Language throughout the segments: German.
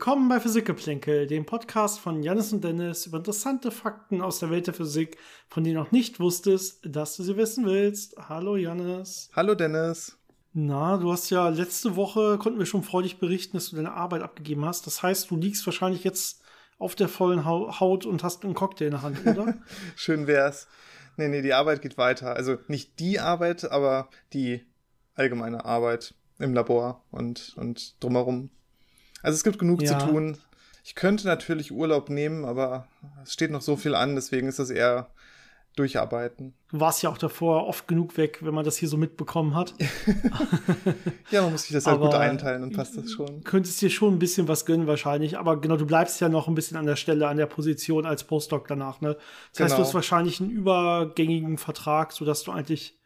Willkommen bei Physikgeplänkel, dem Podcast von Janis und Dennis über interessante Fakten aus der Welt der Physik, von denen du noch nicht wusstest, dass du sie wissen willst. Hallo Janis. Hallo Dennis. Na, du hast ja letzte Woche, konnten wir schon freudig berichten, dass du deine Arbeit abgegeben hast. Das heißt, du liegst wahrscheinlich jetzt auf der vollen Haut und hast einen Cocktail in der Hand, oder? Schön wär's. Nee, nee, die Arbeit geht weiter. Also nicht die Arbeit, aber die allgemeine Arbeit im Labor und, und drumherum. Also es gibt genug ja. zu tun. Ich könnte natürlich Urlaub nehmen, aber es steht noch so viel an, deswegen ist das eher durcharbeiten. Du warst ja auch davor oft genug weg, wenn man das hier so mitbekommen hat. ja, man muss sich das halt gut einteilen und passt das schon. Könntest dir schon ein bisschen was gönnen wahrscheinlich, aber genau, du bleibst ja noch ein bisschen an der Stelle, an der Position als Postdoc danach, ne? Das genau. heißt, du genau. hast wahrscheinlich einen übergängigen Vertrag, sodass du eigentlich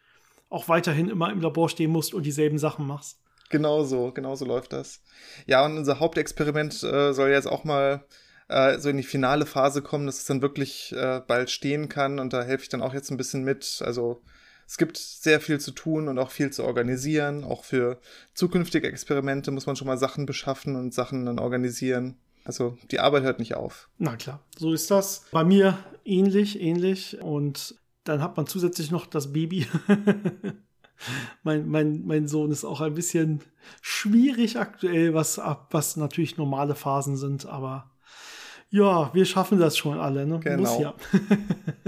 auch weiterhin immer im Labor stehen musst und dieselben Sachen machst. Genau so, genau so läuft das. Ja, und unser Hauptexperiment äh, soll jetzt auch mal äh, so in die finale Phase kommen, dass es dann wirklich äh, bald stehen kann und da helfe ich dann auch jetzt ein bisschen mit. Also es gibt sehr viel zu tun und auch viel zu organisieren. Auch für zukünftige Experimente muss man schon mal Sachen beschaffen und Sachen dann organisieren. Also die Arbeit hört nicht auf. Na klar, so ist das. Bei mir ähnlich, ähnlich. Und dann hat man zusätzlich noch das Baby. mein, mein, mein Sohn ist auch ein bisschen schwierig aktuell, was, was natürlich normale Phasen sind, aber ja, wir schaffen das schon alle, ne? Genau. Muss ja.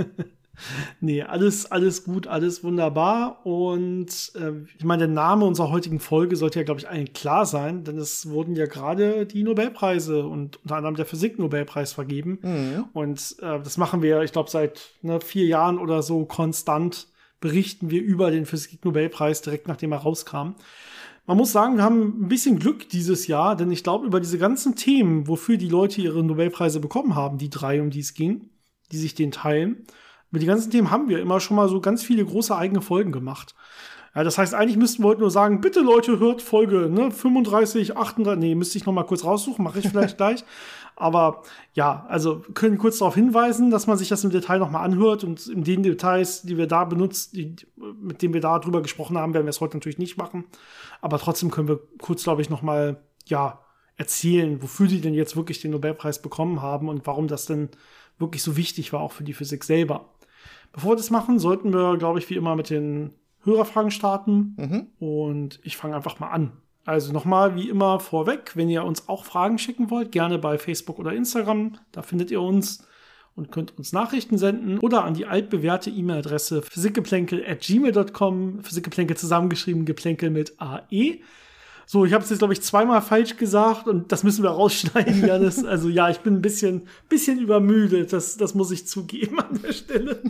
nee, alles, alles gut, alles wunderbar. Und äh, ich meine, der Name unserer heutigen Folge sollte ja, glaube ich, allen klar sein, denn es wurden ja gerade die Nobelpreise und unter anderem der Physik-Nobelpreis vergeben. Mhm. Und äh, das machen wir, ich glaube, seit ne, vier Jahren oder so konstant berichten wir über den Physik-Nobelpreis direkt nachdem er rauskam. Man muss sagen, wir haben ein bisschen Glück dieses Jahr, denn ich glaube, über diese ganzen Themen, wofür die Leute ihre Nobelpreise bekommen haben, die drei, um die es ging, die sich den teilen, über die ganzen Themen haben wir immer schon mal so ganz viele große eigene Folgen gemacht. Ja, das heißt, eigentlich müssten wir heute nur sagen, bitte Leute, hört Folge ne, 35, 38, nee, müsste ich noch mal kurz raussuchen, mache ich vielleicht gleich. Aber ja, also können kurz darauf hinweisen, dass man sich das im Detail nochmal anhört und in den Details, die wir da benutzt, die, mit denen wir da drüber gesprochen haben, werden wir es heute natürlich nicht machen. Aber trotzdem können wir kurz, glaube ich, nochmal, ja, erzählen, wofür die denn jetzt wirklich den Nobelpreis bekommen haben und warum das denn wirklich so wichtig war, auch für die Physik selber. Bevor wir das machen, sollten wir, glaube ich, wie immer mit den Hörerfragen starten. Mhm. Und ich fange einfach mal an. Also nochmal wie immer vorweg, wenn ihr uns auch Fragen schicken wollt, gerne bei Facebook oder Instagram, da findet ihr uns und könnt uns Nachrichten senden oder an die altbewährte E-Mail-Adresse physikgeplänkel at gmail.com, physikgeplänkel zusammengeschrieben, geplänkel mit AE. So, ich habe es jetzt, glaube ich, zweimal falsch gesagt und das müssen wir rausschneiden, Janis. Also ja, ich bin ein bisschen, bisschen übermüdet, das, das muss ich zugeben an der Stelle.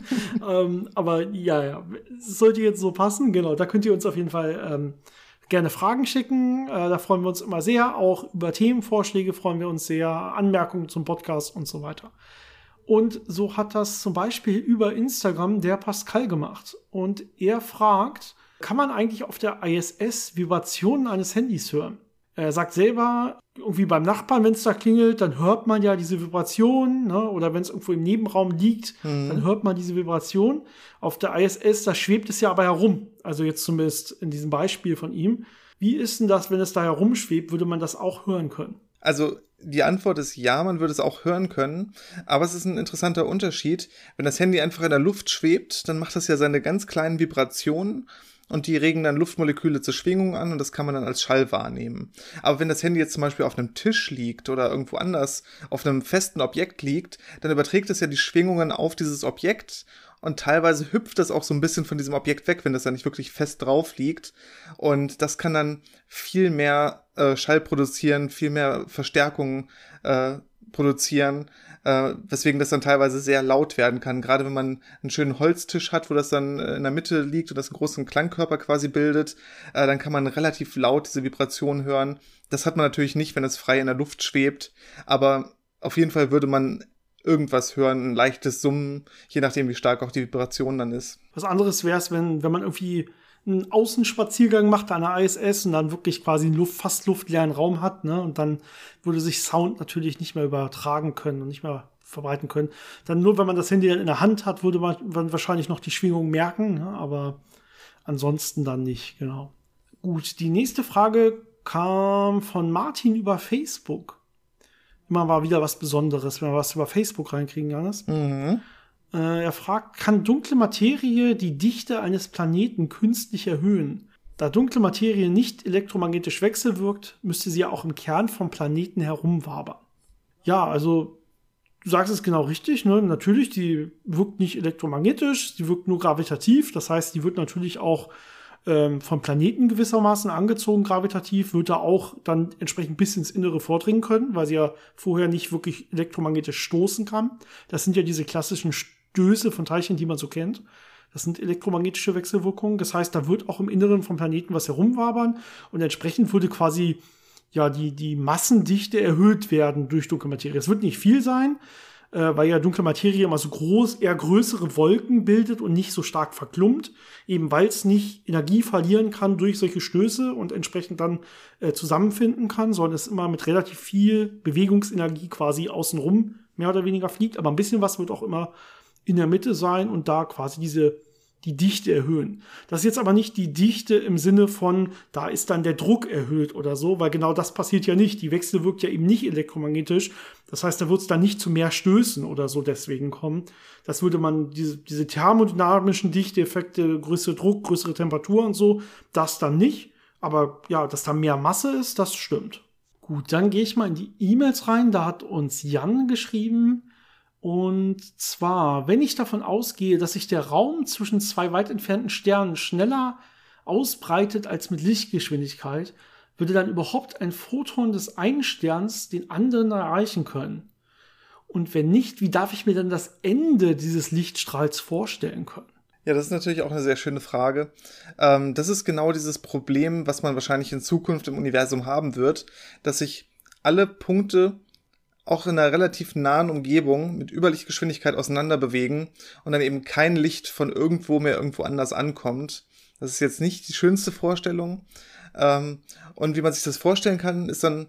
ähm, aber ja, ja, es sollte jetzt so passen. Genau, da könnt ihr uns auf jeden Fall ähm, gerne Fragen schicken. Äh, da freuen wir uns immer sehr. Auch über Themenvorschläge freuen wir uns sehr. Anmerkungen zum Podcast und so weiter. Und so hat das zum Beispiel über Instagram der Pascal gemacht. Und er fragt, kann man eigentlich auf der ISS Vibrationen eines Handys hören? Er sagt selber, irgendwie beim Nachbarn, wenn es da klingelt, dann hört man ja diese Vibration, ne? oder wenn es irgendwo im Nebenraum liegt, mhm. dann hört man diese Vibration. Auf der ISS, da schwebt es ja aber herum. Also jetzt zumindest in diesem Beispiel von ihm. Wie ist denn das, wenn es da herumschwebt, würde man das auch hören können? Also die Antwort ist ja, man würde es auch hören können, aber es ist ein interessanter Unterschied. Wenn das Handy einfach in der Luft schwebt, dann macht das ja seine ganz kleinen Vibrationen und die regen dann Luftmoleküle zur Schwingung an und das kann man dann als Schall wahrnehmen. Aber wenn das Handy jetzt zum Beispiel auf einem Tisch liegt oder irgendwo anders auf einem festen Objekt liegt, dann überträgt es ja die Schwingungen auf dieses Objekt und teilweise hüpft das auch so ein bisschen von diesem Objekt weg, wenn das da nicht wirklich fest drauf liegt. Und das kann dann viel mehr äh, Schall produzieren, viel mehr Verstärkung äh, produzieren, äh, weswegen das dann teilweise sehr laut werden kann. Gerade wenn man einen schönen Holztisch hat, wo das dann äh, in der Mitte liegt und das einen großen Klangkörper quasi bildet, äh, dann kann man relativ laut diese Vibration hören. Das hat man natürlich nicht, wenn es frei in der Luft schwebt, aber auf jeden Fall würde man irgendwas hören, ein leichtes Summen, je nachdem, wie stark auch die Vibration dann ist. Was anderes wäre es, wenn, wenn man irgendwie einen Außenspaziergang macht an der ISS und dann wirklich quasi einen Luft, fast luftleeren Raum hat, ne? Und dann würde sich Sound natürlich nicht mehr übertragen können und nicht mehr verbreiten können. Dann nur, wenn man das Handy in der Hand hat, würde man, man wahrscheinlich noch die Schwingung merken, ne? aber ansonsten dann nicht, genau. Gut, die nächste Frage kam von Martin über Facebook. Immer mal wieder was Besonderes, wenn wir was über Facebook reinkriegen, Janis. Mhm. Äh, er fragt, kann dunkle Materie die Dichte eines Planeten künstlich erhöhen? Da dunkle Materie nicht elektromagnetisch wechselwirkt, müsste sie ja auch im Kern vom Planeten herumwabern. Ja, also du sagst es genau richtig, ne? Natürlich, die wirkt nicht elektromagnetisch, sie wirkt nur gravitativ. Das heißt, die wird natürlich auch ähm, vom Planeten gewissermaßen angezogen, gravitativ, wird da auch dann entsprechend bis ins Innere vordringen können, weil sie ja vorher nicht wirklich elektromagnetisch stoßen kann. Das sind ja diese klassischen Stöße von Teilchen, die man so kennt. Das sind elektromagnetische Wechselwirkungen. Das heißt, da wird auch im Inneren vom Planeten was herumwabern und entsprechend würde quasi ja die, die Massendichte erhöht werden durch dunkle Materie. Es wird nicht viel sein, äh, weil ja dunkle Materie immer so groß, eher größere Wolken bildet und nicht so stark verklumpt, eben weil es nicht Energie verlieren kann durch solche Stöße und entsprechend dann äh, zusammenfinden kann, sondern es immer mit relativ viel Bewegungsenergie quasi außenrum mehr oder weniger fliegt. Aber ein bisschen was wird auch immer in der Mitte sein und da quasi diese die Dichte erhöhen. Das ist jetzt aber nicht die Dichte im Sinne von, da ist dann der Druck erhöht oder so, weil genau das passiert ja nicht. Die Wechsel wirkt ja eben nicht elektromagnetisch. Das heißt, da wird es dann nicht zu mehr Stößen oder so deswegen kommen. Das würde man, diese, diese thermodynamischen Dichteeffekte, größere Druck, größere Temperatur und so, das dann nicht. Aber ja, dass da mehr Masse ist, das stimmt. Gut, dann gehe ich mal in die E-Mails rein. Da hat uns Jan geschrieben, und zwar, wenn ich davon ausgehe, dass sich der Raum zwischen zwei weit entfernten Sternen schneller ausbreitet als mit Lichtgeschwindigkeit, würde dann überhaupt ein Photon des einen Sterns den anderen erreichen können? Und wenn nicht, wie darf ich mir dann das Ende dieses Lichtstrahls vorstellen können? Ja, das ist natürlich auch eine sehr schöne Frage. Ähm, das ist genau dieses Problem, was man wahrscheinlich in Zukunft im Universum haben wird, dass sich alle Punkte auch in einer relativ nahen Umgebung mit Überlichtgeschwindigkeit auseinander bewegen und dann eben kein Licht von irgendwo mehr irgendwo anders ankommt. Das ist jetzt nicht die schönste Vorstellung. Ähm, und wie man sich das vorstellen kann, ist dann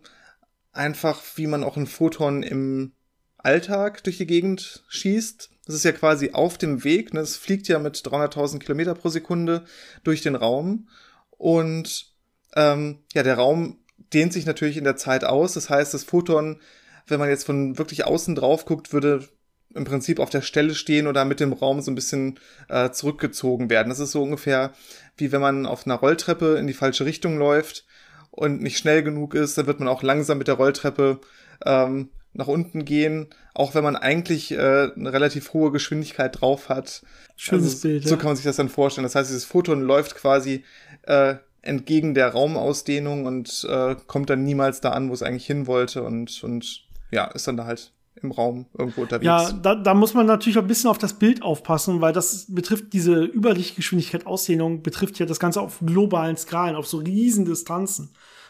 einfach, wie man auch ein Photon im Alltag durch die Gegend schießt. Das ist ja quasi auf dem Weg. Ne? Es fliegt ja mit 300.000 Kilometer pro Sekunde durch den Raum. Und ähm, ja, der Raum dehnt sich natürlich in der Zeit aus. Das heißt, das Photon wenn man jetzt von wirklich außen drauf guckt, würde im Prinzip auf der Stelle stehen oder mit dem Raum so ein bisschen äh, zurückgezogen werden. Das ist so ungefähr wie wenn man auf einer Rolltreppe in die falsche Richtung läuft und nicht schnell genug ist, dann wird man auch langsam mit der Rolltreppe ähm, nach unten gehen, auch wenn man eigentlich äh, eine relativ hohe Geschwindigkeit drauf hat. Schönes also, Bild. So kann man sich das dann vorstellen. Das heißt, dieses Photon läuft quasi äh, entgegen der Raumausdehnung und äh, kommt dann niemals da an, wo es eigentlich hin wollte und, und ja, ist dann da halt im Raum irgendwo unterwegs. Ja, da, da muss man natürlich ein bisschen auf das Bild aufpassen, weil das betrifft diese Überlichtgeschwindigkeit Ausdehnung, betrifft ja das Ganze auf globalen Skalen, auf so riesen Distanzen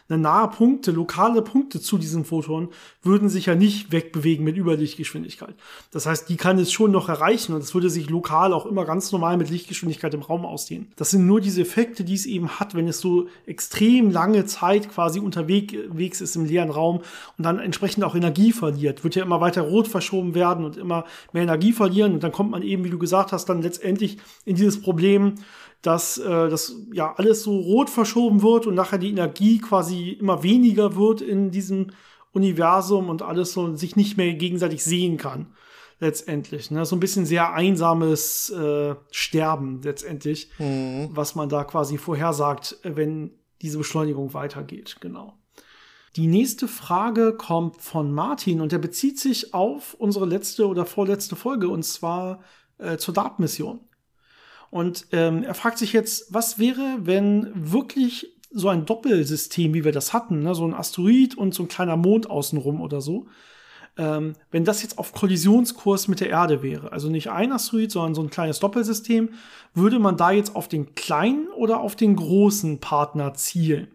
nahe Punkte, lokale Punkte zu diesen Photonen würden sich ja nicht wegbewegen mit Überlichtgeschwindigkeit. Das heißt, die kann es schon noch erreichen und es würde sich lokal auch immer ganz normal mit Lichtgeschwindigkeit im Raum ausdehnen. Das sind nur diese Effekte, die es eben hat, wenn es so extrem lange Zeit quasi unterwegs ist im leeren Raum und dann entsprechend auch Energie verliert. Wird ja immer weiter rot verschoben werden und immer mehr Energie verlieren und dann kommt man eben, wie du gesagt hast, dann letztendlich in dieses Problem, dass äh, das ja alles so rot verschoben wird und nachher die Energie quasi immer weniger wird in diesem Universum und alles so sich nicht mehr gegenseitig sehen kann letztendlich. Ne? So ein bisschen sehr einsames äh, Sterben letztendlich, mhm. was man da quasi vorhersagt, wenn diese Beschleunigung weitergeht. Genau. Die nächste Frage kommt von Martin und der bezieht sich auf unsere letzte oder vorletzte Folge und zwar äh, zur DART-Mission. Und ähm, er fragt sich jetzt, was wäre, wenn wirklich so ein Doppelsystem, wie wir das hatten, ne, so ein Asteroid und so ein kleiner Mond außenrum oder so, ähm, wenn das jetzt auf Kollisionskurs mit der Erde wäre, also nicht ein Asteroid, sondern so ein kleines Doppelsystem, würde man da jetzt auf den kleinen oder auf den großen Partner zielen?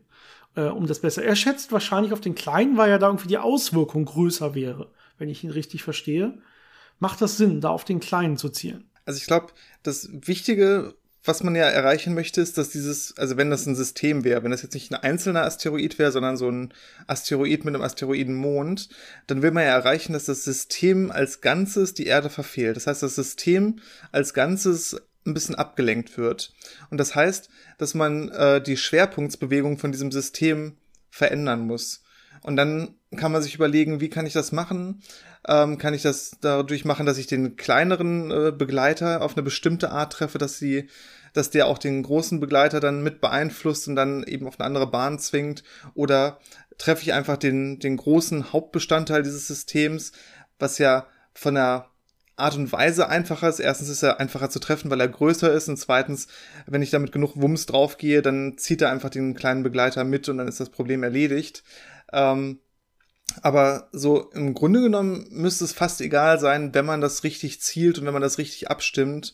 Äh, um das besser. Er schätzt wahrscheinlich auf den kleinen, weil ja da irgendwie die Auswirkung größer wäre, wenn ich ihn richtig verstehe. Macht das Sinn, da auf den kleinen zu zielen? Also ich glaube, das Wichtige, was man ja erreichen möchte, ist, dass dieses, also wenn das ein System wäre, wenn das jetzt nicht ein einzelner Asteroid wäre, sondern so ein Asteroid mit einem Asteroidenmond, dann will man ja erreichen, dass das System als Ganzes die Erde verfehlt. Das heißt, das System als Ganzes ein bisschen abgelenkt wird. Und das heißt, dass man äh, die Schwerpunktsbewegung von diesem System verändern muss. Und dann kann man sich überlegen, wie kann ich das machen? Ähm, kann ich das dadurch machen, dass ich den kleineren äh, Begleiter auf eine bestimmte Art treffe, dass sie, dass der auch den großen Begleiter dann mit beeinflusst und dann eben auf eine andere Bahn zwingt? Oder treffe ich einfach den, den großen Hauptbestandteil dieses Systems, was ja von der Art und Weise einfacher ist. Erstens ist er einfacher zu treffen, weil er größer ist und zweitens, wenn ich damit genug Wumms draufgehe, dann zieht er einfach den kleinen Begleiter mit und dann ist das Problem erledigt. Ähm, aber so im Grunde genommen müsste es fast egal sein, wenn man das richtig zielt und wenn man das richtig abstimmt.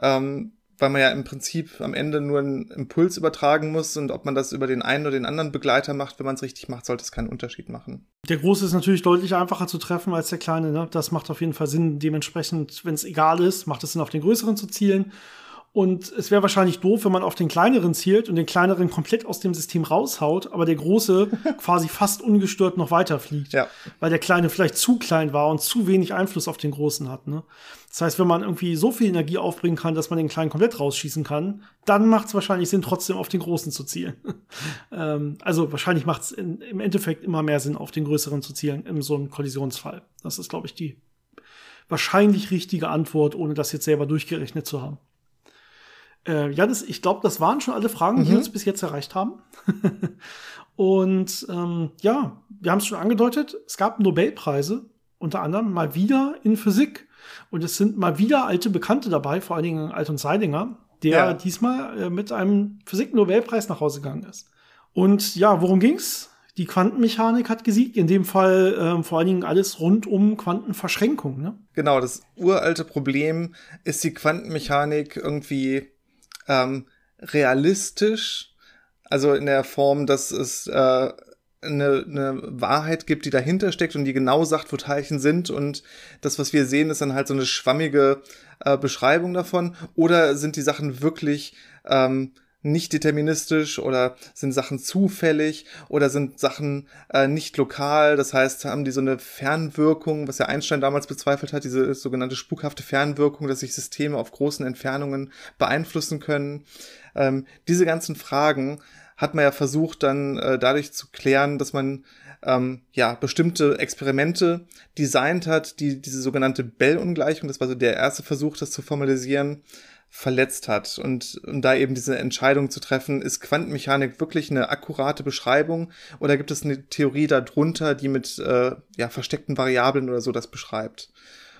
Ähm, weil man ja im Prinzip am Ende nur einen Impuls übertragen muss und ob man das über den einen oder den anderen Begleiter macht, wenn man es richtig macht, sollte es keinen Unterschied machen. Der Große ist natürlich deutlich einfacher zu treffen als der Kleine. Ne? Das macht auf jeden Fall Sinn. Dementsprechend, wenn es egal ist, macht es Sinn, auf den Größeren zu zielen. Und es wäre wahrscheinlich doof, wenn man auf den kleineren zielt und den kleineren komplett aus dem System raushaut, aber der große quasi fast ungestört noch weiterfliegt. Ja. Weil der kleine vielleicht zu klein war und zu wenig Einfluss auf den großen hat. Ne? Das heißt, wenn man irgendwie so viel Energie aufbringen kann, dass man den kleinen komplett rausschießen kann, dann macht es wahrscheinlich Sinn, trotzdem auf den großen zu zielen. ähm, also wahrscheinlich macht es im Endeffekt immer mehr Sinn, auf den größeren zu zielen in so einem Kollisionsfall. Das ist, glaube ich, die wahrscheinlich richtige Antwort, ohne das jetzt selber durchgerechnet zu haben. Äh, ja, das, ich glaube, das waren schon alle Fragen, mhm. die uns bis jetzt erreicht haben. und ähm, ja, wir haben es schon angedeutet, es gab Nobelpreise, unter anderem mal wieder in Physik. Und es sind mal wieder alte Bekannte dabei, vor allen Dingen Alt und Seidinger, der ja. diesmal äh, mit einem Physik-Nobelpreis nach Hause gegangen ist. Und ja, worum ging's? Die Quantenmechanik hat gesiegt, in dem Fall ähm, vor allen Dingen alles rund um Quantenverschränkung. Ne? Genau, das uralte Problem ist die Quantenmechanik irgendwie ähm, realistisch, also in der Form, dass es äh, eine, eine Wahrheit gibt, die dahinter steckt und die genau sagt, wo Teilchen sind. Und das, was wir sehen, ist dann halt so eine schwammige äh, Beschreibung davon. Oder sind die Sachen wirklich ähm, nicht deterministisch oder sind Sachen zufällig oder sind Sachen äh, nicht lokal. Das heißt, haben die so eine Fernwirkung, was ja Einstein damals bezweifelt hat, diese sogenannte spukhafte Fernwirkung, dass sich Systeme auf großen Entfernungen beeinflussen können. Ähm, diese ganzen Fragen hat man ja versucht dann äh, dadurch zu klären, dass man ähm, ja bestimmte Experimente designt hat, die diese sogenannte Bell-Ungleichung, das war so der erste Versuch, das zu formalisieren, verletzt hat. Und um da eben diese Entscheidung zu treffen, ist Quantenmechanik wirklich eine akkurate Beschreibung oder gibt es eine Theorie darunter, die mit äh, ja, versteckten Variablen oder so das beschreibt?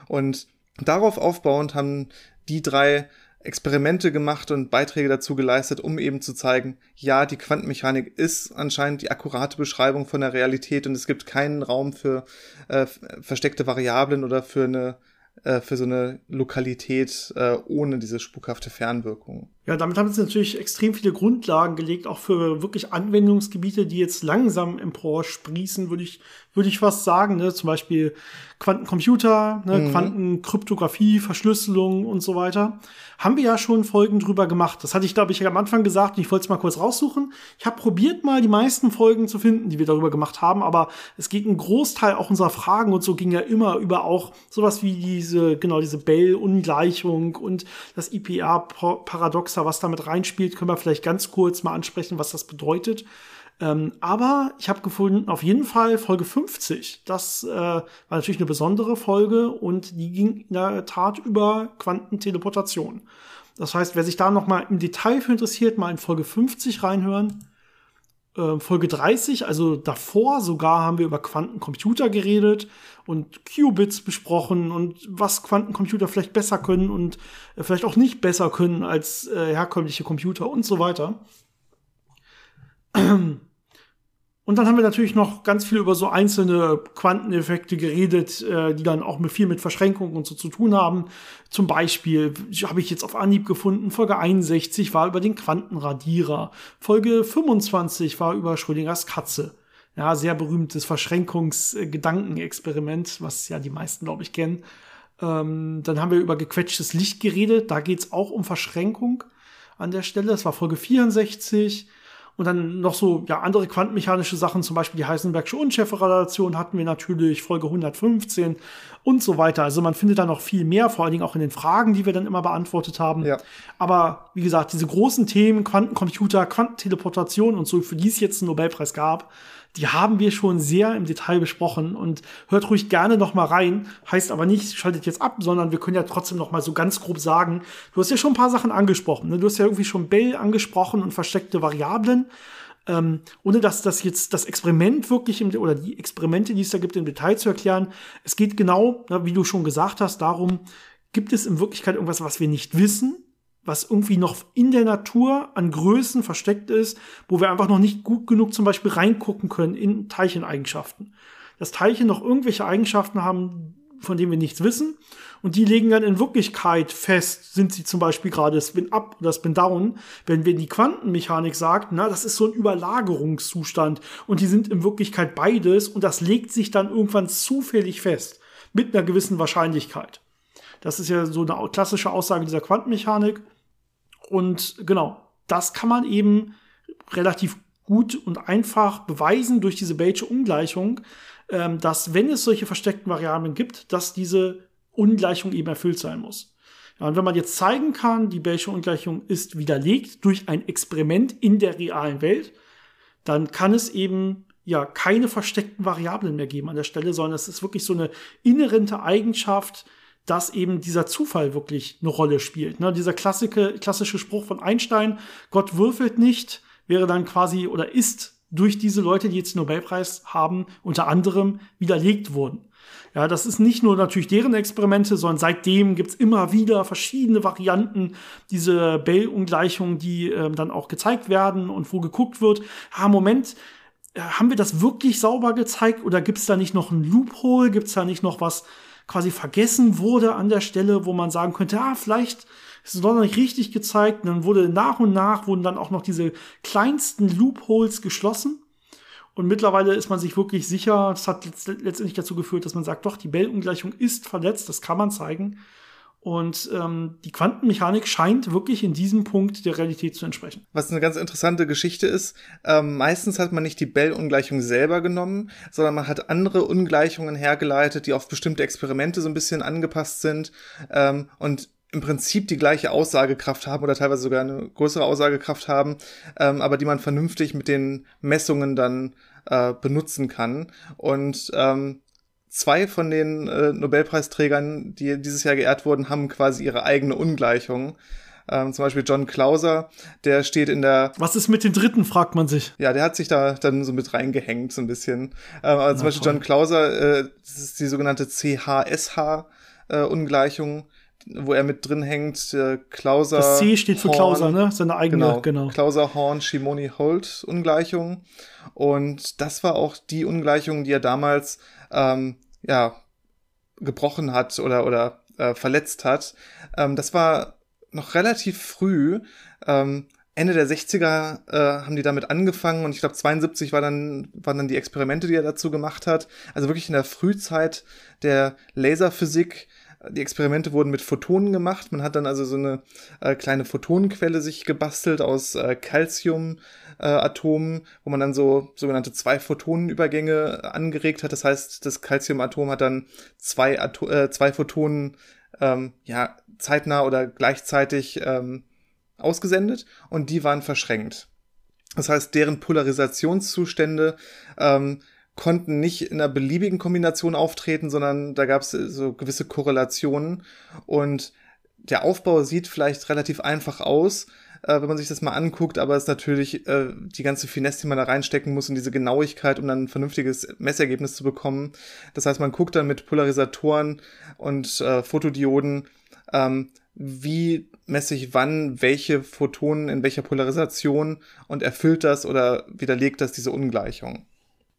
Und darauf aufbauend haben die drei Experimente gemacht und Beiträge dazu geleistet, um eben zu zeigen, ja, die Quantenmechanik ist anscheinend die akkurate Beschreibung von der Realität und es gibt keinen Raum für äh, versteckte Variablen oder für eine äh, für so eine Lokalität äh, ohne diese spukhafte Fernwirkung. Ja, damit haben sie natürlich extrem viele Grundlagen gelegt, auch für wirklich Anwendungsgebiete, die jetzt langsam empor sprießen, würde ich, würde ich fast sagen. Ne? Zum Beispiel Quantencomputer, ne? Mhm. Quantenkryptographie, Verschlüsselung und so weiter. Haben wir ja schon Folgen drüber gemacht. Das hatte ich, glaube ich, am Anfang gesagt und ich wollte es mal kurz raussuchen. Ich habe probiert mal die meisten Folgen zu finden, die wir darüber gemacht haben, aber es geht ein Großteil auch unserer Fragen und so ging ja immer über auch sowas wie diese, genau, diese Bell-Ungleichung und das IPA-Paradox Rockstar, was damit reinspielt, können wir vielleicht ganz kurz mal ansprechen, was das bedeutet. Ähm, aber ich habe gefunden, auf jeden Fall Folge 50. Das äh, war natürlich eine besondere Folge und die ging in der Tat über Quantenteleportation. Das heißt, wer sich da noch mal im Detail für interessiert, mal in Folge 50 reinhören. Äh, Folge 30, also davor sogar, haben wir über Quantencomputer geredet und Qubits besprochen und was Quantencomputer vielleicht besser können und äh, vielleicht auch nicht besser können als äh, herkömmliche Computer und so weiter. Und dann haben wir natürlich noch ganz viel über so einzelne Quanteneffekte geredet, äh, die dann auch mit viel mit Verschränkungen und so zu tun haben. Zum Beispiel habe ich jetzt auf Anhieb gefunden, Folge 61 war über den Quantenradierer, Folge 25 war über Schrödingers Katze. Ja, sehr berühmtes Verschränkungsgedankenexperiment, was ja die meisten, glaube ich, kennen. Ähm, dann haben wir über gequetschtes Licht geredet, da geht's auch um Verschränkung an der Stelle. Das war Folge 64. Und dann noch so, ja, andere quantenmechanische Sachen, zum Beispiel die Heisenbergsche Unschärferelation hatten wir natürlich, Folge 115 und so weiter. Also man findet da noch viel mehr, vor allen Dingen auch in den Fragen, die wir dann immer beantwortet haben. Ja. Aber wie gesagt, diese großen Themen, Quantencomputer, Quantenteleportation und so, für die es jetzt einen Nobelpreis gab, die haben wir schon sehr im Detail besprochen und hört ruhig gerne noch mal rein. Heißt aber nicht, schaltet jetzt ab, sondern wir können ja trotzdem noch mal so ganz grob sagen, du hast ja schon ein paar Sachen angesprochen. Ne? Du hast ja irgendwie schon Bell angesprochen und versteckte Variablen. Ähm, ohne dass das jetzt das Experiment wirklich im, oder die Experimente, die es da gibt, im Detail zu erklären. Es geht genau, wie du schon gesagt hast, darum, gibt es in Wirklichkeit irgendwas, was wir nicht wissen? Was irgendwie noch in der Natur an Größen versteckt ist, wo wir einfach noch nicht gut genug zum Beispiel reingucken können in Teilcheneigenschaften. Dass Teilchen noch irgendwelche Eigenschaften haben, von denen wir nichts wissen. Und die legen dann in Wirklichkeit fest, sind sie zum Beispiel gerade Spin-up oder Spin-down. Wenn wir die Quantenmechanik sagt, na, das ist so ein Überlagerungszustand. Und die sind in Wirklichkeit beides. Und das legt sich dann irgendwann zufällig fest. Mit einer gewissen Wahrscheinlichkeit. Das ist ja so eine klassische Aussage dieser Quantenmechanik. Und genau, das kann man eben relativ gut und einfach beweisen durch diese Bayesche Ungleichung, ähm, dass wenn es solche versteckten Variablen gibt, dass diese Ungleichung eben erfüllt sein muss. Ja, und wenn man jetzt zeigen kann, die Bayesche Ungleichung ist widerlegt durch ein Experiment in der realen Welt, dann kann es eben ja keine versteckten Variablen mehr geben an der Stelle, sondern es ist wirklich so eine inhärente Eigenschaft dass eben dieser Zufall wirklich eine Rolle spielt. Ne? Dieser klassische, klassische Spruch von Einstein, Gott würfelt nicht, wäre dann quasi oder ist durch diese Leute, die jetzt den Nobelpreis haben, unter anderem widerlegt worden. Ja, das ist nicht nur natürlich deren Experimente, sondern seitdem gibt's immer wieder verschiedene Varianten, diese Bell-Ungleichungen, die äh, dann auch gezeigt werden und wo geguckt wird, ah, Moment, äh, haben wir das wirklich sauber gezeigt oder gibt's da nicht noch ein Loophole, gibt's da nicht noch was, quasi vergessen wurde an der Stelle, wo man sagen könnte, ah, vielleicht ist es noch nicht richtig gezeigt. Und dann wurde nach und nach wurden dann auch noch diese kleinsten Loopholes geschlossen. Und mittlerweile ist man sich wirklich sicher, das hat letztendlich dazu geführt, dass man sagt, doch, die Bell-Ungleichung ist verletzt, das kann man zeigen. Und ähm, die Quantenmechanik scheint wirklich in diesem Punkt der Realität zu entsprechen. Was eine ganz interessante Geschichte ist, ähm, meistens hat man nicht die Bell-Ungleichung selber genommen, sondern man hat andere Ungleichungen hergeleitet, die auf bestimmte Experimente so ein bisschen angepasst sind ähm, und im Prinzip die gleiche Aussagekraft haben oder teilweise sogar eine größere Aussagekraft haben, ähm, aber die man vernünftig mit den Messungen dann äh, benutzen kann. Und ähm, zwei von den äh, Nobelpreisträgern, die dieses Jahr geehrt wurden, haben quasi ihre eigene Ungleichung. Ähm, zum Beispiel John Clauser, der steht in der. Was ist mit den Dritten, fragt man sich. Ja, der hat sich da dann so mit reingehängt, so ein bisschen. Ähm, aber Na, zum Beispiel toll. John Clauser, äh, das ist die sogenannte CHSH-Ungleichung. Äh, wo er mit drin hängt, äh, Clauser. Das C steht für Horn, Clauser, ne? Seine eigene, genau. genau. Clauser, Horn, Shimoni, Holt Ungleichung. Und das war auch die Ungleichung, die er damals ähm, ja, gebrochen hat oder, oder äh, verletzt hat. Ähm, das war noch relativ früh. Ähm, Ende der 60er äh, haben die damit angefangen und ich glaube 72 war dann, waren dann die Experimente, die er dazu gemacht hat. Also wirklich in der Frühzeit der Laserphysik. Die Experimente wurden mit Photonen gemacht. Man hat dann also so eine äh, kleine Photonenquelle sich gebastelt aus äh, Calcium, äh, Atomen, wo man dann so sogenannte Zwei-Photonen-Übergänge angeregt hat. Das heißt, das Calcium-Atom hat dann zwei, äh, zwei Photonen ähm, ja, zeitnah oder gleichzeitig ähm, ausgesendet und die waren verschränkt. Das heißt, deren Polarisationszustände ähm, konnten nicht in einer beliebigen Kombination auftreten, sondern da gab es so gewisse Korrelationen und der Aufbau sieht vielleicht relativ einfach aus, äh, wenn man sich das mal anguckt, aber es ist natürlich äh, die ganze Finesse, die man da reinstecken muss und diese Genauigkeit, um dann ein vernünftiges Messergebnis zu bekommen. Das heißt, man guckt dann mit Polarisatoren und äh, Fotodioden, ähm, wie messe ich wann welche Photonen in welcher Polarisation und erfüllt das oder widerlegt das diese Ungleichung.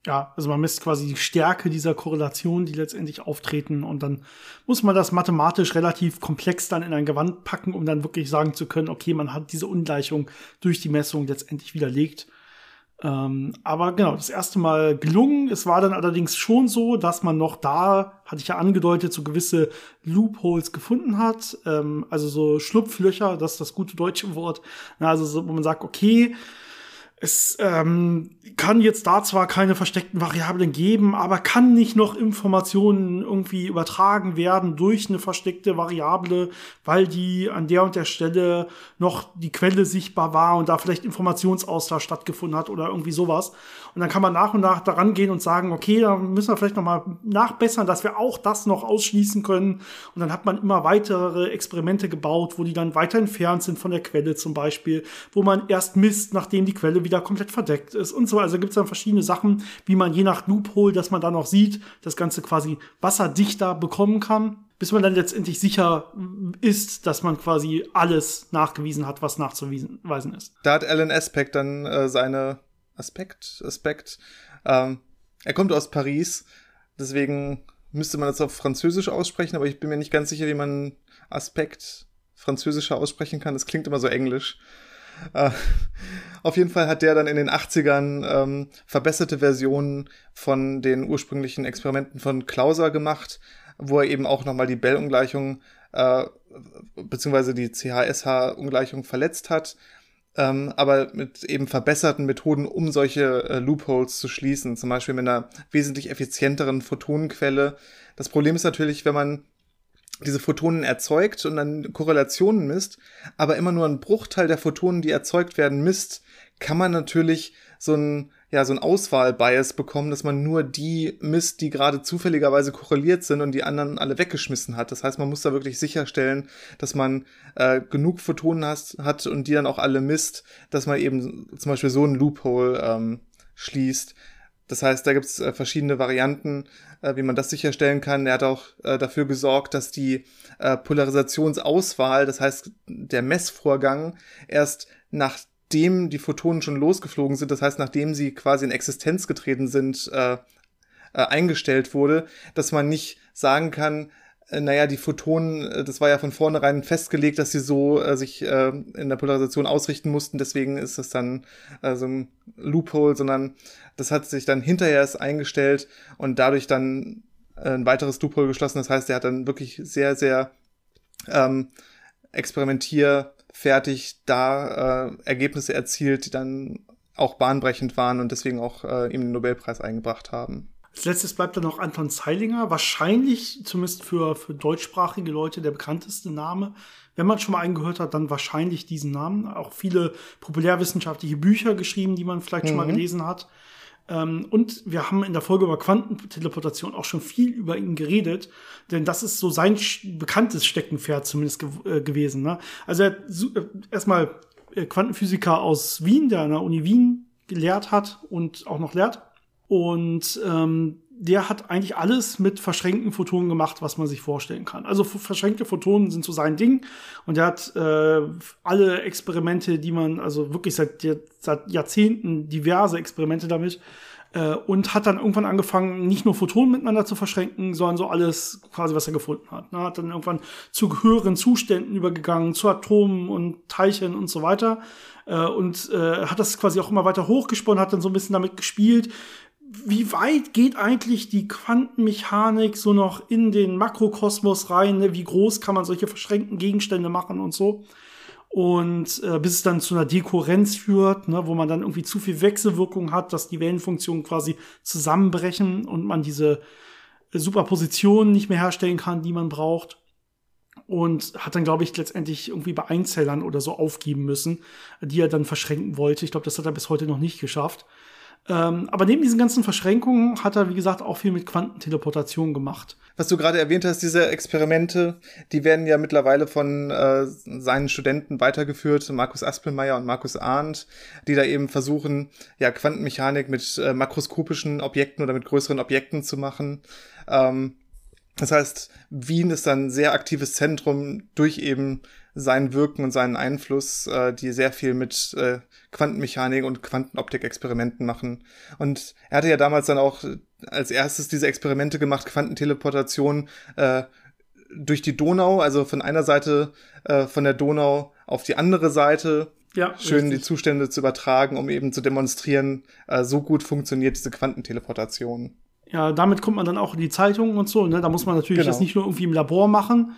Ja, also man misst quasi die Stärke dieser Korrelationen, die letztendlich auftreten und dann muss man das mathematisch relativ komplex dann in ein Gewand packen, um dann wirklich sagen zu können, okay, man hat diese Ungleichung durch die Messung letztendlich widerlegt. Ähm, aber genau, das erste Mal gelungen. Es war dann allerdings schon so, dass man noch da, hatte ich ja angedeutet, so gewisse Loopholes gefunden hat. Ähm, also so Schlupflöcher, das ist das gute deutsche Wort. Also so, wo man sagt, okay, es ähm, kann jetzt da zwar keine versteckten Variablen geben, aber kann nicht noch Informationen irgendwie übertragen werden durch eine versteckte Variable, weil die an der und der Stelle noch die Quelle sichtbar war und da vielleicht Informationsaustausch stattgefunden hat oder irgendwie sowas. Und dann kann man nach und nach daran gehen und sagen, okay, da müssen wir vielleicht noch mal nachbessern, dass wir auch das noch ausschließen können. Und dann hat man immer weitere Experimente gebaut, wo die dann weiter entfernt sind von der Quelle zum Beispiel, wo man erst misst, nachdem die Quelle wieder komplett verdeckt ist und so. Also gibt es dann verschiedene Sachen, wie man je nach Loophole, dass man dann auch sieht, das Ganze quasi wasserdichter bekommen kann bis man dann letztendlich sicher ist, dass man quasi alles nachgewiesen hat, was nachzuweisen ist. Da hat Alan Aspect dann äh, seine Aspekt, Aspekt. Ähm, er kommt aus Paris, deswegen müsste man das auf Französisch aussprechen, aber ich bin mir nicht ganz sicher, wie man Aspekt französischer aussprechen kann. Das klingt immer so englisch. Äh, auf jeden Fall hat der dann in den 80ern ähm, verbesserte Versionen von den ursprünglichen Experimenten von Clauser gemacht, wo er eben auch nochmal die Bell-Ungleichung äh, beziehungsweise die CHSH-Ungleichung verletzt hat ähm, aber mit eben verbesserten Methoden, um solche äh, Loopholes zu schließen, zum Beispiel mit einer wesentlich effizienteren Photonenquelle. Das Problem ist natürlich, wenn man diese Photonen erzeugt und dann Korrelationen misst, aber immer nur ein Bruchteil der Photonen, die erzeugt werden, misst, kann man natürlich so ein ja, so ein Auswahlbias bekommen, dass man nur die misst, die gerade zufälligerweise korreliert sind und die anderen alle weggeschmissen hat. Das heißt, man muss da wirklich sicherstellen, dass man äh, genug Photonen has, hat und die dann auch alle misst, dass man eben zum Beispiel so ein Loophole ähm, schließt. Das heißt, da gibt es äh, verschiedene Varianten, äh, wie man das sicherstellen kann. Er hat auch äh, dafür gesorgt, dass die äh, Polarisationsauswahl, das heißt der Messvorgang, erst nach nachdem die Photonen schon losgeflogen sind, das heißt, nachdem sie quasi in Existenz getreten sind, äh, äh, eingestellt wurde, dass man nicht sagen kann, naja, die Photonen, äh, das war ja von vornherein festgelegt, dass sie so äh, sich äh, in der Polarisation ausrichten mussten, deswegen ist das dann äh, so ein Loophole, sondern das hat sich dann hinterher erst eingestellt und dadurch dann äh, ein weiteres Loophole geschlossen. Das heißt, er hat dann wirklich sehr, sehr ähm, experimentier fertig da äh, Ergebnisse erzielt, die dann auch bahnbrechend waren und deswegen auch äh, ihm den Nobelpreis eingebracht haben. Als letztes bleibt dann noch Anton Zeilinger, wahrscheinlich zumindest für, für deutschsprachige Leute der bekannteste Name. Wenn man schon mal einen gehört hat, dann wahrscheinlich diesen Namen. Auch viele populärwissenschaftliche Bücher geschrieben, die man vielleicht mhm. schon mal mhm. gelesen hat. Ähm, und wir haben in der Folge über Quantenteleportation auch schon viel über ihn geredet, denn das ist so sein bekanntes Steckenpferd zumindest ge äh, gewesen. Ne? Also er äh, erstmal äh, Quantenphysiker aus Wien, der an der Uni Wien gelehrt hat und auch noch lehrt. Und ähm, der hat eigentlich alles mit verschränkten Photonen gemacht, was man sich vorstellen kann. Also verschränkte Photonen sind so sein Ding. Und er hat äh, alle Experimente, die man, also wirklich seit, seit Jahrzehnten diverse Experimente damit, äh, und hat dann irgendwann angefangen, nicht nur Photonen miteinander zu verschränken, sondern so alles quasi, was er gefunden hat. Ne? Hat dann irgendwann zu höheren Zuständen übergegangen, zu Atomen und Teilchen und so weiter. Äh, und äh, hat das quasi auch immer weiter hochgesponnen, hat dann so ein bisschen damit gespielt, wie weit geht eigentlich die Quantenmechanik so noch in den Makrokosmos rein? Ne? Wie groß kann man solche verschränkten Gegenstände machen und so? Und äh, bis es dann zu einer Dekohrenz führt, ne, wo man dann irgendwie zu viel Wechselwirkung hat, dass die Wellenfunktionen quasi zusammenbrechen und man diese Superpositionen nicht mehr herstellen kann, die man braucht. Und hat dann, glaube ich, letztendlich irgendwie bei Einzellern oder so aufgeben müssen, die er dann verschränken wollte. Ich glaube, das hat er bis heute noch nicht geschafft. Ähm, aber neben diesen ganzen Verschränkungen hat er, wie gesagt, auch viel mit Quantenteleportation gemacht. Was du gerade erwähnt hast, diese Experimente, die werden ja mittlerweile von äh, seinen Studenten weitergeführt, Markus Aspelmeier und Markus Arndt, die da eben versuchen, ja, Quantenmechanik mit äh, makroskopischen Objekten oder mit größeren Objekten zu machen. Ähm, das heißt, Wien ist dann ein sehr aktives Zentrum durch eben sein Wirken und seinen Einfluss, äh, die sehr viel mit äh, Quantenmechanik und Quantenoptik-Experimenten machen. Und er hatte ja damals dann auch als erstes diese Experimente gemacht, Quantenteleportation äh, durch die Donau, also von einer Seite äh, von der Donau auf die andere Seite. Ja, schön richtig. die Zustände zu übertragen, um eben zu demonstrieren, äh, so gut funktioniert diese Quantenteleportation. Ja, damit kommt man dann auch in die Zeitungen und so. Ne? Da muss man natürlich genau. das nicht nur irgendwie im Labor machen,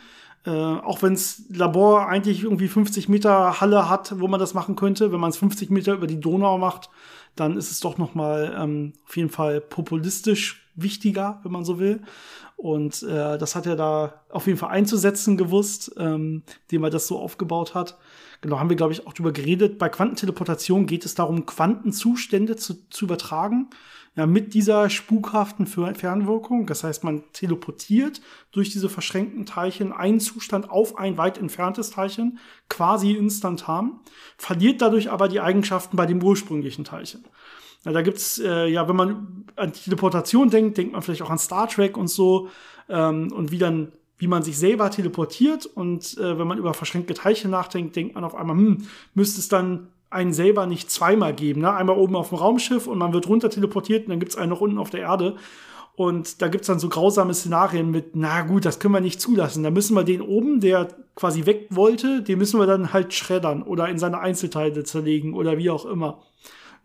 Äh, auch wenns Labor eigentlich irgendwie 50 Meter Halle hat, wo man das machen könnte, wenn man es 50 Meter über die Donau macht, dann ist es doch noch mal ähm, auf jeden Fall populistisch wichtiger, wenn man so will. Und äh, das hat er da auf jeden Fall einzusetzen gewusst, ähm, dem er das so aufgebaut hat. Genau, haben wir, glaube ich, auch drüber geredet. Bei Quantenteleportation geht es darum, Quantenzustände zu, zu übertragen. Ja, mit dieser spukhaften Fernwirkung. Das heißt, man teleportiert durch diese verschränkten Teilchen einen Zustand auf ein weit entferntes Teilchen, quasi instantan, verliert dadurch aber die Eigenschaften bei dem ursprünglichen Teilchen. Ja, da gibt's äh, ja, wenn man an Teleportation denkt, denkt man vielleicht auch an Star Trek und so ähm, und wie dann wie man sich selber teleportiert und äh, wenn man über verschränkte Teilchen nachdenkt, denkt man auf einmal, hm, müsste es dann einen selber nicht zweimal geben. Ne? Einmal oben auf dem Raumschiff und man wird runter teleportiert und dann gibt's einen noch unten auf der Erde. Und da gibt's dann so grausame Szenarien mit, na gut, das können wir nicht zulassen. Da müssen wir den oben, der quasi weg wollte, den müssen wir dann halt schreddern oder in seine Einzelteile zerlegen oder wie auch immer.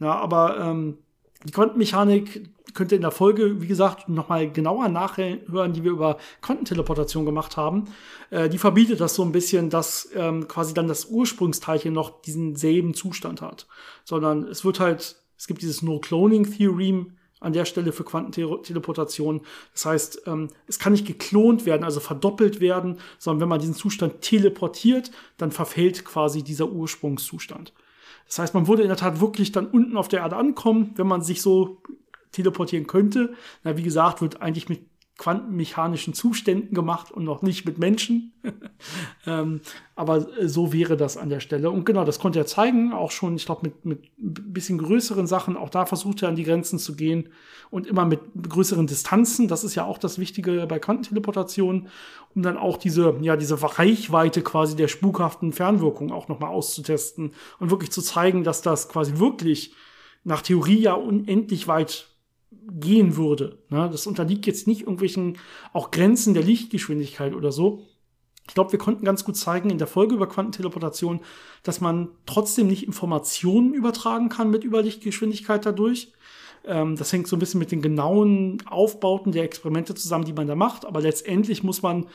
Ja, aber ähm, die Quantenmechanik könnt ihr in der Folge, wie gesagt, nochmal genauer nachhören, die wir über Quantenteleportation gemacht haben. Äh, die verbietet das so ein bisschen, dass ähm, quasi dann das Ursprungsteilchen noch diesen selben Zustand hat. Sondern es wird halt, es gibt dieses No-Cloning-Theorem an der Stelle für Quantenteleportation. Das heißt, ähm, es kann nicht geklont werden, also verdoppelt werden, sondern wenn man diesen Zustand teleportiert, dann verfällt quasi dieser Ursprungszustand. Das heißt, man würde in der Tat wirklich dann unten auf der Erde ankommen, wenn man sich so teleportieren könnte. Na, wie gesagt, wird eigentlich mit quantenmechanischen Zuständen gemacht und noch nicht mit Menschen. ähm, aber so wäre das an der Stelle. Und genau, das konnte er zeigen, auch schon, ich glaube, mit, mit ein bisschen größeren Sachen. Auch da versucht er an die Grenzen zu gehen und immer mit größeren Distanzen. Das ist ja auch das Wichtige bei Quantenteleportation, um dann auch diese, ja, diese Reichweite quasi der spukhaften Fernwirkung auch nochmal auszutesten und wirklich zu zeigen, dass das quasi wirklich nach Theorie ja unendlich weit gehen würde. Ne? Das unterliegt jetzt nicht irgendwelchen auch Grenzen der Lichtgeschwindigkeit oder so. Ich glaube, wir konnten ganz gut zeigen in der Folge über Quantenteleportation, dass man trotzdem nicht Informationen übertragen kann mit Überlichtgeschwindigkeit dadurch. Ähm, das hängt so ein bisschen mit den genauen Aufbauten der Experimente zusammen, die man da macht. Aber letztendlich muss man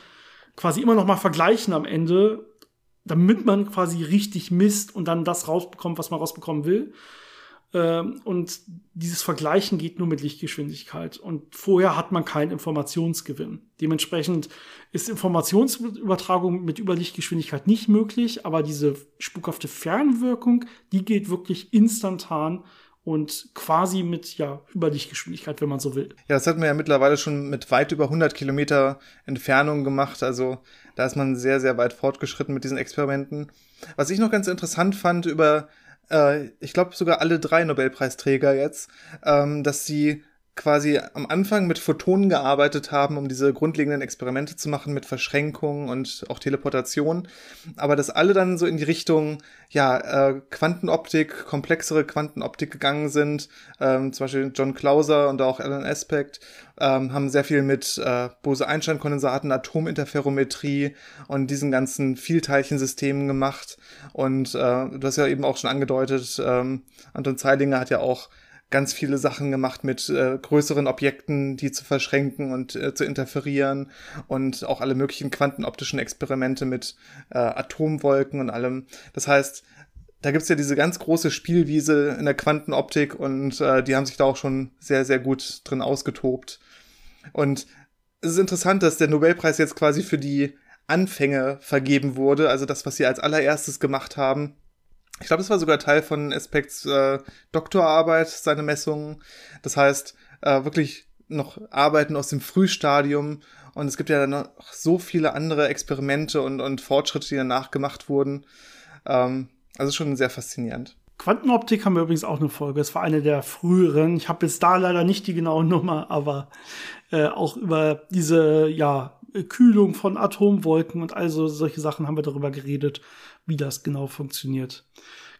quasi immer noch mal vergleichen am Ende, damit man quasi richtig misst und dann das rausbekommt, was man rausbekommen will. Ähm, und dieses Vergleichen geht nur mit Lichtgeschwindigkeit. Und vorher hat man keinen Informationsgewinn. Dementsprechend ist Informationsübertragung mit Überlichtgeschwindigkeit nicht möglich, aber diese spukhafte Fernwirkung, die geht wirklich instantan und quasi mit ja Überlichtgeschwindigkeit, wenn man so will. Ja, das hat man ja mittlerweile schon mit weit über 100 Kilometer Entfernung gemacht. Also da ist man sehr, sehr weit fortgeschritten mit diesen Experimenten. Was ich noch ganz interessant fand über äh, ich glaube sogar alle drei Nobelpreisträger jetzt, ähm, dass sie quasi am Anfang mit Photonen gearbeitet haben, um diese grundlegenden Experimente zu machen mit Verschränkungen und auch Teleportation, aber dass alle dann so in die Richtung ja äh, Quantenoptik, komplexere Quantenoptik gegangen sind. Ähm, zum Beispiel John Clauser und auch Alan Aspect ähm, haben sehr viel mit äh, Bose-Einstein-Kondensaten, Atominterferometrie und diesen ganzen Vielteilchensystemen gemacht. Und äh, du hast ja eben auch schon angedeutet, ähm, Anton Zeilinger hat ja auch ganz viele Sachen gemacht mit äh, größeren Objekten, die zu verschränken und äh, zu interferieren und auch alle möglichen quantenoptischen Experimente mit äh, Atomwolken und allem. Das heißt, da gibt's ja diese ganz große Spielwiese in der Quantenoptik und äh, die haben sich da auch schon sehr, sehr gut drin ausgetobt. Und es ist interessant, dass der Nobelpreis jetzt quasi für die Anfänge vergeben wurde, also das, was sie als allererstes gemacht haben ich glaube, es war sogar Teil von Aspects äh, Doktorarbeit, seine Messungen. Das heißt, äh, wirklich noch Arbeiten aus dem Frühstadium. Und es gibt ja dann noch so viele andere Experimente und, und Fortschritte, die danach gemacht wurden. Ähm, also schon sehr faszinierend. Quantenoptik haben wir übrigens auch eine Folge. Es war eine der früheren. Ich habe jetzt da leider nicht die genaue Nummer, aber äh, auch über diese ja Kühlung von Atomwolken und also solche Sachen haben wir darüber geredet wie das genau funktioniert.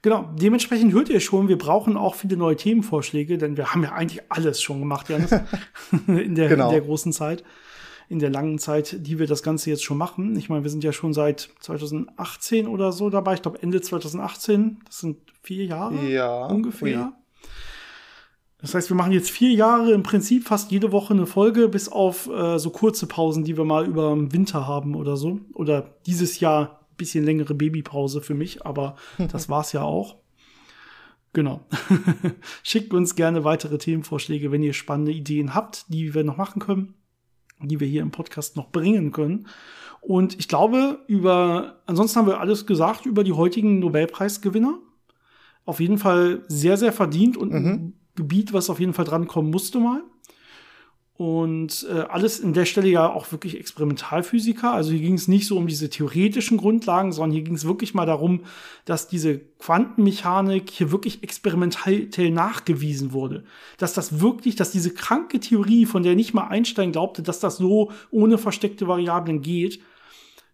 Genau, dementsprechend hört ihr schon, wir brauchen auch viele neue Themenvorschläge, denn wir haben ja eigentlich alles schon gemacht, Janis, in, der, genau. in der großen Zeit, in der langen Zeit, die wir das Ganze jetzt schon machen. Ich meine, wir sind ja schon seit 2018 oder so dabei, ich glaube Ende 2018, das sind vier Jahre ja, ungefähr. Das heißt, wir machen jetzt vier Jahre im Prinzip fast jede Woche eine Folge, bis auf äh, so kurze Pausen, die wir mal über den Winter haben oder so. Oder dieses Jahr ein bisschen längere Babypause für mich, aber das war's ja auch. Genau. Schickt uns gerne weitere Themenvorschläge, wenn ihr spannende Ideen habt, die wir noch machen können, die wir hier im Podcast noch bringen können. Und ich glaube, über, ansonsten haben wir alles gesagt über die heutigen Nobelpreisgewinner. Auf jeden Fall sehr, sehr verdient und mhm. Gebiet, was auf jeden Fall drankommen musste mal. Und äh, alles in der Stelle ja auch wirklich Experimentalphysiker. Also hier ging es nicht so um diese theoretischen Grundlagen, sondern hier ging es wirklich mal darum, dass diese Quantenmechanik hier wirklich experimentell nachgewiesen wurde. Dass das wirklich, dass diese kranke Theorie, von der nicht mal Einstein glaubte, dass das so ohne versteckte Variablen geht,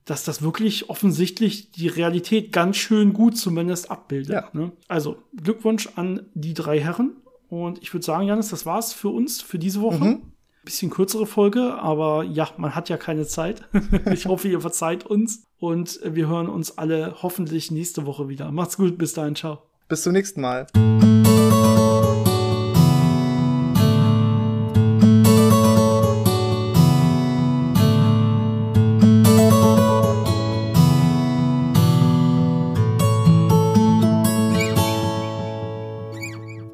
dass das wirklich offensichtlich die Realität ganz schön gut zumindest abbildet. Ja. Ne? Also Glückwunsch an die drei Herren. Und ich würde sagen, Janis, das war's für uns für diese Woche. Mhm. Bisschen kürzere Folge, aber ja, man hat ja keine Zeit. ich hoffe, ihr verzeiht uns und wir hören uns alle hoffentlich nächste Woche wieder. Macht's gut, bis dahin, ciao. Bis zum nächsten Mal.